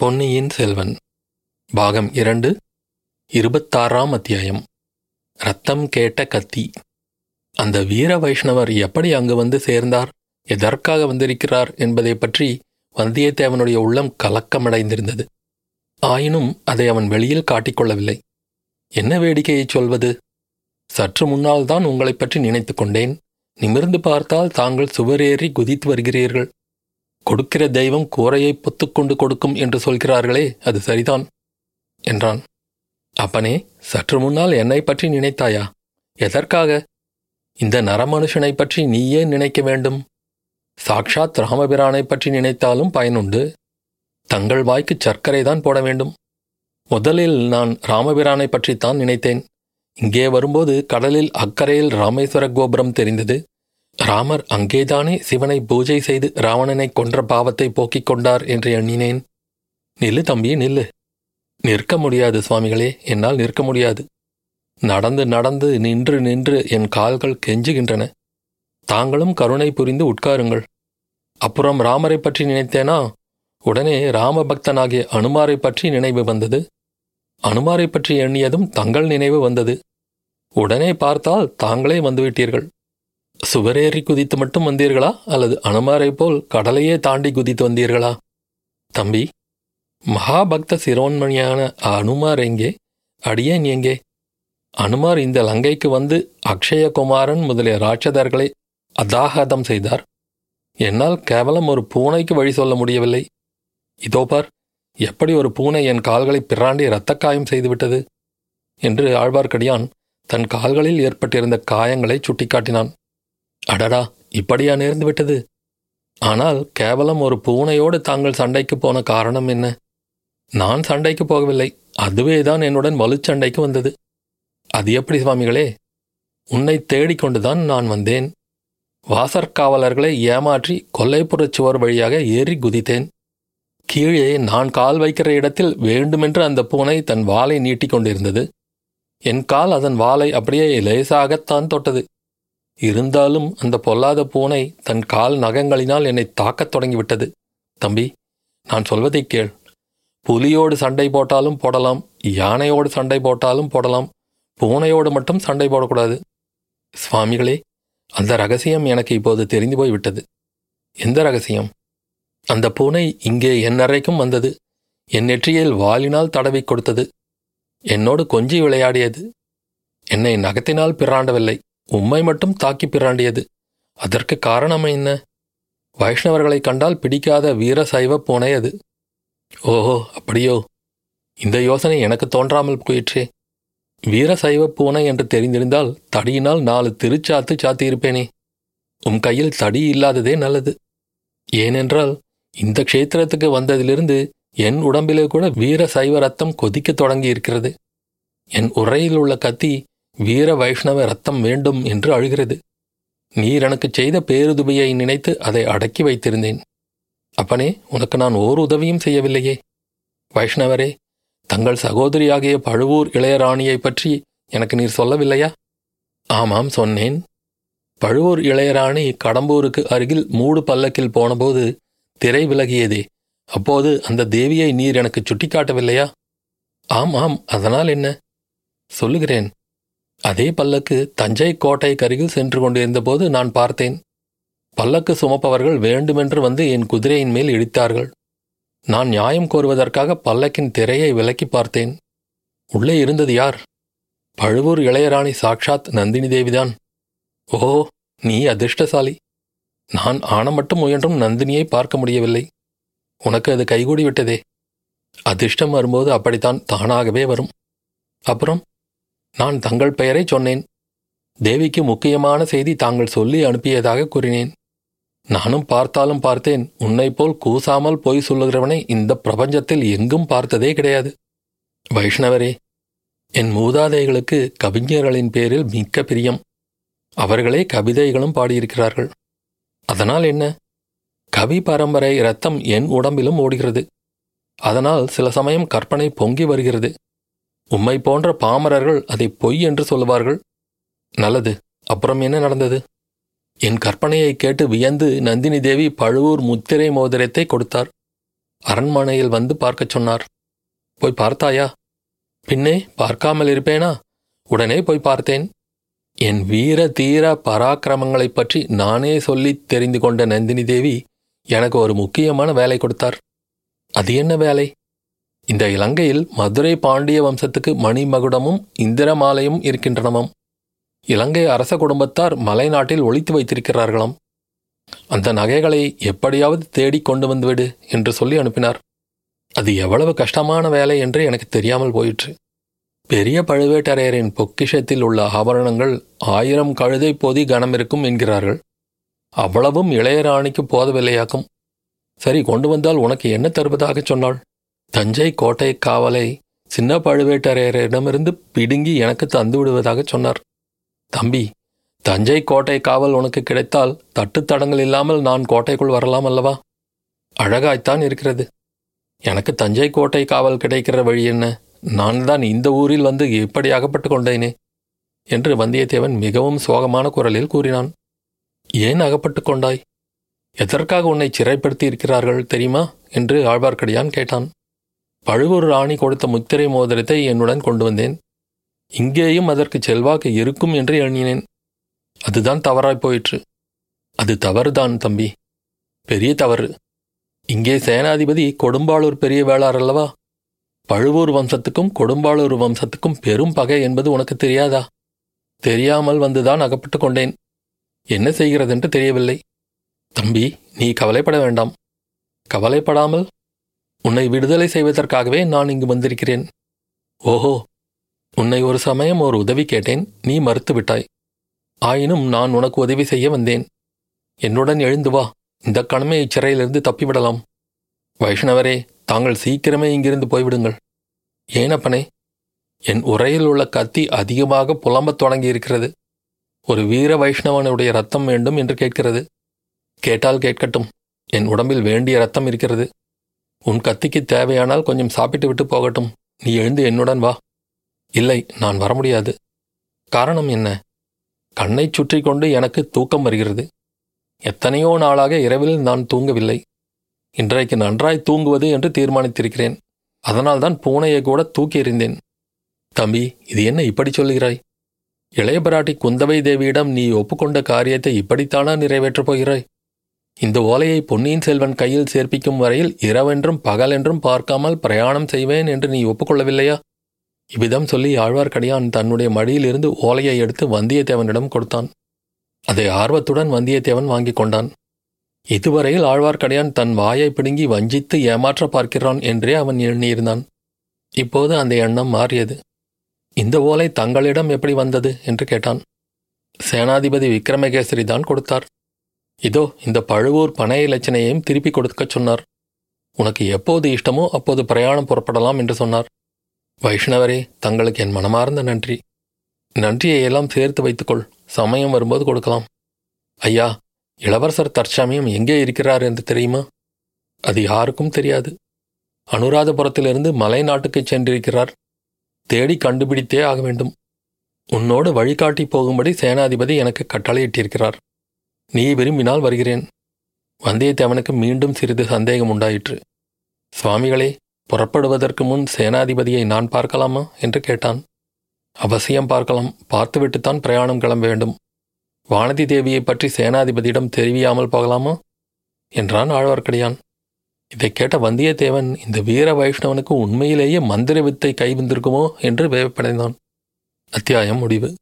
பொன்னியின் செல்வன் பாகம் இரண்டு இருபத்தாறாம் அத்தியாயம். ரத்தம் கேட்ட கத்தி. அந்த வீர வைஷ்ணவர் எப்படி அங்கு வந்து சேர்ந்தார் எதற்காக வந்திருக்கிறார் என்பதை பற்றி வந்தியத்தேவனுடைய உள்ளம் கலக்கமடைந்திருந்தது. ஆயினும் அதை அவன் வெளியில் காட்டிக்கொள்ளவில்லை. என்ன வேடிக்கையைச் சொல்வது? சற்று முன்னால் தான் உங்களைப் பற்றி நினைத்து கொண்டேன். நிமிர்ந்து பார்த்தால் தாங்கள் சுவரேறி குதித்து வருகிறீர்கள். கொடுக்கிற தெய்வம் கூரையை பொத்துக்கொண்டு கொடுக்கும் என்று சொல்கிறார்களே அது சரிதான் என்றான். அப்பனே சற்று முன்னால் என்னை பற்றி நினைத்தாயா? எதற்காக? இந்த நரமனுஷனை பற்றி நீயே நினைக்க வேண்டும்? சாக்ஷாத் ராமபிரானை பற்றி நினைத்தாலும் பயனுண்டு தங்கள் வாய்க்கு சர்க்கரை தான் போட வேண்டும். முதலில் நான் ராமபிரானை பற்றித்தான் நினைத்தேன். இங்கே வரும்போது கடலில் அக்கறையில் ராமேஸ்வர கோபுரம் தெரிந்தது. ராமர் அங்கேதானே சிவனை பூஜை செய்து ராவணனை கொன்ற பாவத்தை போக்கிக் கொண்டார் என்று எண்ணினேன். நில்லு தம்பி நில்லு. நிற்க முடியாது சுவாமிகளே என்னால் நிற்க முடியாது. நடந்து நடந்து நின்று நின்று என் கால்கள் கெஞ்சுகின்றன. தாங்களும் கருணை புரிந்து உட்காருங்கள். அப்புறம் ராமரை பற்றி நினைத்தேனா? உடனே ராமபக்தனாகிய அனுமாரை பற்றி நினைவு வந்தது. அனுமாரை பற்றி எண்ணியதும் தங்கள் நினைவு வந்தது. உடனே பார்த்தால் தாங்களே வந்துவிட்டீர்கள். சுவரேறி குதித்து மட்டும் வந்தீர்களா? அல்லது அனுமாரை போல் கடலையே தாண்டி குதித்து வந்தீர்களா? தம்பி மகாபக்த சிரோன்மணியான அனுமார் எங்கே? அடியேன் எங்கே? அனுமார் இந்த லங்கைக்கு வந்து அக்ஷயகுமாரன் முதலிய ராட்சதர்களை அதாகதம் செய்தார். என்னால் கேவலம் ஒரு பூனைக்கு வழி சொல்ல முடியவில்லை. இதோ பார் எப்படி ஒரு பூனை என் கால்களை பிராண்டி இரத்தக்காயம் செய்துவிட்டது? என்று ஆழ்வார்க்கடியான் தன் கால்களில் ஏற்பட்டிருந்த காயங்களை சுட்டிக்காட்டினான். அடடா இப்படியா நேர்ந்து விட்டது? ஆனால் கேவலம் ஒரு பூனையோடு தாங்கள் சண்டைக்கு போன காரணம் என்ன? நான் சண்டைக்கு போகவில்லை. அதுவேதான் என்னுடன் வலுச்சண்டைக்கு வந்தது. அது எப்படி சுவாமிகளே? உன்னை தேடிக்கொண்டுதான் நான் வந்தேன். வாசற்காவலர்களை ஏமாற்றி கொல்லைப்புறச் சுவர் வழியாக ஏறி குதித்தேன். கீழே நான் கால் வைக்கிற இடத்தில் வேண்டுமென்று அந்த பூனை தன் வாலை நீட்டிக் கொண்டிருந்தது என் கால் அதன் வாலை அப்படியே லேசாகத்தான் தொட்டது. இருந்தாலும் அந்த பொல்லாத பூனை தன் கால் நகங்களினால் என்னை தாக்கத் தொடங்கிவிட்டது. தம்பி நான் சொல்வதைக் கேள். புலியோடு சண்டை போட்டாலும் போடலாம் யானையோடு சண்டை போட்டாலும் போடலாம் பூனையோடு மட்டும் சண்டை போடக்கூடாது. சுவாமிகளே அந்த ரகசியம் எனக்கு இப்போது தெரிந்து போய்விட்டது. எந்த ரகசியம்? அந்த பூனை இங்கே என் அறைக்கும் வந்தது. என் நெற்றியில் வாலினால் தடவி கொடுத்தது. என்னோடு கொஞ்சி விளையாடியது. என்னை நகத்தினால் பிறாண்டவில்லை உம்மை மட்டும் தாக்கி பிராண்டியது. அதற்கு காரணம் என்ன? வைஷ்ணவர்களை கண்டால் பிடிக்காத வீர சைவ பூனை அது. ஓஹோ அப்படியோ. இந்த யோசனை எனக்கு தோன்றாமல் போயிற்றே. வீர சைவ பூனை என்று தெரிந்திருந்தால் தடியினால் நாலு திருச்சாத்து சாத்தியிருப்பேனே. உம் கையில் தடி இல்லாததே நல்லது. ஏனென்றால் இந்த க்ஷேத்திரத்துக்கு வந்ததிலிருந்து என் உடம்பிலே கூட வீர சைவ ரத்தம் கொதிக்க தொடங்கி இருக்கிறது என் உரையில் உள்ள கத்தி வீர வைஷ்ணவ ரத்தம் வேண்டும் என்று அழுகிறது. நீர் எனக்கு செய்த பேருதுபையை நினைத்து அதை அடக்கி வைத்திருந்தேன். அப்பனே உனக்கு நான் ஓர் உதவியும் செய்யவில்லையே. வைஷ்ணவரே தங்கள் சகோதரியாகிய பழுவூர் இளையராணியை பற்றி எனக்கு நீர் சொல்லவில்லையா? ஆமாம் சொன்னேன். பழுவூர் இளையராணி கடம்பூருக்கு அருகில் மூடு பல்லக்கில் போனபோது திரை விலகியதே. அப்போது அந்த தேவியை நீர் எனக்கு சுட்டிக்காட்டவில்லையா? ஆம் ஆம் அதனால் என்ன? சொல்லுகிறேன். அதே பல்லக்கு தஞ்சை கோட்டைக்கு அருகில் சென்று கொண்டிருந்தபோது நான் பார்த்தேன். பல்லக்கு சுமப்பவர்கள் வேண்டுமென்று வந்து என் குதிரையின் மேல் இடித்தார்கள். நான் நியாயம் கோருவதற்காக பல்லக்கின் திரையை விலக்கி பார்த்தேன். உள்ளே இருந்தது யார்? பழுவூர் இளையராணி சாக்ஷாத் நந்தினி தேவிதான். ஓ நீ அதிர்ஷ்டசாலி. நான் ஆன மட்டும் முயன்றும் நந்தினியை பார்க்க முடியவில்லை. உனக்கு அது கைகூடி விட்டதே. அதிர்ஷ்டம் வரும்போது அப்படித்தான் தானாகவே வரும். அப்புறம்? நான் தங்கள் பெயரை சொன்னேன். தேவிக்கு முக்கியமான செய்தி தாங்கள் சொல்லி அனுப்பியதாக கூறினேன். நானும் பார்த்தாலும் பார்த்தேன் உன்னை போல் கூசாமல் போய் சொல்லுகிறவனை இந்த பிரபஞ்சத்தில் எங்கும் பார்த்ததே கிடையாது. வைஷ்ணவரே என் மூதாதைகளுக்கு கவிஞர்களின் பேரில் மிக்க பிரியம். அவர்களே கவிதைகளும் பாடியிருக்கிறார்கள். அதனால் என்ன? கவி பரம்பரை ரத்தம் என் உடம்பிலும் ஓடுகிறது. அதனால் சில சமயம் கற்பனை பொங்கி வருகிறது. உம்மை போன்ற பாமரர்கள் அதை பொய் என்று சொல்லுவார்கள்? நல்லது. அப்புறம் என்ன நடந்தது? என் கற்பனையை கேட்டு வியந்து நந்தினி தேவி பழுவூர் முத்திரை மோதிரத்தை கொடுத்தார். அரண்மனையில் வந்து பார்க்கச் சொன்னார். போய் பார்த்தாயா? பின்னே பார்க்காமல் இருப்பேனா? உடனே போய் பார்த்தேன். என் வீர தீர பராக்கிரமங்களைப் பற்றி நானே சொல்லி தெரிந்து கொண்ட நந்தினி தேவி எனக்கு ஒரு முக்கியமான வேலை கொடுத்தார். அது என்ன வேலை? இந்த இலங்கையில் மதுரை பாண்டிய வம்சத்துக்கு மணிமகுடமும் இந்திரமாலையும் இருக்கின்றனமாம். இலங்கை அரச குடும்பத்தார் மலைநாட்டில் ஒழித்து வைத்திருக்கிறார்களாம். அந்த நகைகளை எப்படியாவது தேடிக் கொண்டு வந்துவிடு என்று சொல்லி அனுப்பினார். அது எவ்வளவு கஷ்டமான வேலை என்று எனக்கு தெரியாமல் போயிற்று. பெரிய பழுவேட்டரையரின் பொக்கிஷத்தில் உள்ள ஆபரணங்கள் ஆயிரம் கழுதை போதி கனம் இருக்கும் என்கிறார்கள். அவ்வளவும் இளையராணிக்கு போதவில்லையாக்கும். சரி கொண்டு வந்தால் உனக்கு என்ன தருவதாகச் சொன்னாள்? தஞ்சை கோட்டை காவலை சின்ன பழுவேட்டரையரிடமிருந்து பிடுங்கி எனக்கு தந்து விடுவதாக சொன்னார். தம்பி தஞ்சை கோட்டை காவல் உனக்கு கிடைத்தால் தட்டுத்தடங்கள் இல்லாமல் நான் கோட்டைக்குள் வரலாம் அல்லவா? அழகாய்த்தான் இருக்கிறது. எனக்கு தஞ்சை கோட்டை காவல் கிடைக்கிற வழி என்ன? நான் தான் இந்த ஊரில் வந்து எப்படி அகப்பட்டு கொண்டேனே என்று வந்தியத்தேவன் மிகவும் சோகமான குரலில் கூறினான். ஏன் அகப்பட்டு கொண்டாய்? எதற்காக உன்னை சிறைப்படுத்தி இருக்கிறார்கள் தெரியுமா? என்று ஆழ்வார்க்கடியான் கேட்டான். பழுவூர் ராணி கொடுத்த முத்திரை மோதிரத்தை என்னுடன் கொண்டு வந்தேன். இங்கேயும் அதற்கு செல்வாக்கு இருக்கும் என்று எண்ணினேன். அதுதான் தவறாய் போயிற்று. அது தவறுதான் தம்பி. பெரிய தவறு. இங்கே சேனாதிபதி கொடும்பாளூர் பெரிய வேளார் அல்லவா? பழுவூர் வம்சத்துக்கும் கொடும்பாளூர் வம்சத்துக்கும் பெரும் பகை என்பது உனக்கு தெரியாதா? தெரியாமல் வந்துதான் அகப்பட்டு கொண்டேன். என்ன செய்கிறதென்று தெரியவில்லை. தம்பி நீ கவலைப்பட வேண்டாம். கவலைப்படாமல் உன்னை விடுதலை செய்வதற்காகவே நான் இங்கு வந்திருக்கிறேன். ஓஹோ உன்னை ஒரு சமயம் ஒரு உதவி கேட்டேன் நீ மறுத்து விட்டாய். ஆயினும் நான் உனக்கு உதவி செய்ய வந்தேன். என்னுடன் எழுந்து வா இந்த கணமே இச்சிறையிலிருந்து தப்பிவிடலாம். வைஷ்ணவரே தாங்கள் சீக்கிரமே இங்கிருந்து போய்விடுங்கள். ஏனப்பனே என் உரையில் உள்ள கத்தி அதிகமாக புலம்பத் தொடங்கியிருக்கிறது. ஒரு வீர வைஷ்ணவனுடைய ரத்தம் வேண்டும் என்று கேட்கிறது. கேட்டால் கேட்கட்டும் என் உடம்பில் வேண்டிய ரத்தம் இருக்கிறது. உன் கத்திக்கு தேவையானால் கொஞ்சம் சாப்பிட்டு விட்டு போகட்டும். நீ எழுந்து என்னுடன் வா. இல்லை நான் வர முடியாது. காரணம் என்ன? கண்ணைச் சுற்றி கொண்டு எனக்கு தூக்கம் வருகிறது. எத்தனையோ நாளாக இரவில் நான் தூங்கவில்லை. இன்றைக்கு நன்றாய் தூங்குவது என்று தீர்மானித்திருக்கிறேன். அதனால்தான் பூனையை கூட தூக்கி எறிந்தேன். தம்பி இது என்ன இப்படி சொல்லுகிறாய்? இளையபராட்டி குந்தவை தேவியிடம் நீ ஒப்புக்கொண்ட காரியத்தை இப்படித்தானா நிறைவேற்றப் போகிறாய்? இந்த ஓலையை பொன்னியின் செல்வன் கையில் சேர்ப்பிக்கும் வரையில் இரவென்றும் பகலென்றும் பார்க்காமல் பிரயாணம் செய்வேன் என்று நீ ஒப்புக்கொள்ளவில்லையா? இவ்விதம் சொல்லி ஆழ்வார்க்கடியான் தன்னுடைய மடியிலிருந்து ஓலையை எடுத்து வந்தியத்தேவனிடம் கொடுத்தான். அதை ஆர்வத்துடன் வந்தியத்தேவன் வாங்கிக் கொண்டான். இதுவரையில் ஆழ்வார்க்கடியான் தன் வாயை பிடுங்கி வஞ்சித்து ஏமாற்ற பார்க்கிறான் என்றே அவன் எண்ணியிருந்தான். இப்போது அந்த எண்ணம் மாறியது. இந்த ஓலை தங்களிடம் எப்படி வந்தது? என்று கேட்டான். சேனாதிபதி விக்ரமகேசரி தான் கொடுத்தார். இதோ இந்த பழுவூர் பனைய இலச்சினையையும் திருப்பி கொடுக்கச் சொன்னார். உனக்கு எப்போது இஷ்டமோ அப்போது பிரயாணம் புறப்படலாம் என்று சொன்னார். வைஷ்ணவரே தங்களுக்கு என் மனமார்ந்த நன்றி. நன்றியை எல்லாம் சேர்த்து வைத்துக்கொள். சமயம் வரும்போது கொடுக்கலாம். ஐயா இளவரசர் தற்சமயம் எங்கே இருக்கிறார் என்று தெரியுமா? அது யாருக்கும் தெரியாது. அனுராதபுரத்திலிருந்து மலை நாட்டுக்குச் சென்றிருக்கிறார். தேடி கண்டுபிடித்தே ஆக வேண்டும். உன்னோடு வழிகாட்டி போகும்படி சேனாதிபதி எனக்கு கட்டளையிட்டிருக்கிறார். நீ விரும்பினால் வருகிறேன். வந்தியத்தேவனுக்கு மீண்டும் சிறிது சந்தேகம் உண்டாயிற்று. சுவாமிகளே புறப்படுவதற்கு முன் சேனாதிபதியை நான் பார்க்கலாமா? என்று கேட்டான். அவசியம் பார்க்கலாம். பார்த்துவிட்டுத்தான் பிரயாணம் கிளம்ப வேண்டும். வானதி தேவியை பற்றி சேனாதிபதியிடம் தெரிவியாமல் போகலாமா? என்றான் ஆழ்வார்க்கடியான். இதைக் கேட்ட வந்தியத்தேவன் இந்த வீர வைஷ்ணவனுக்கு உண்மையிலேயே மந்திர வித்தை கைவந்திருக்குமோ? என்று வேவப்படைந்தான் அத்தியாயம் முடிவு.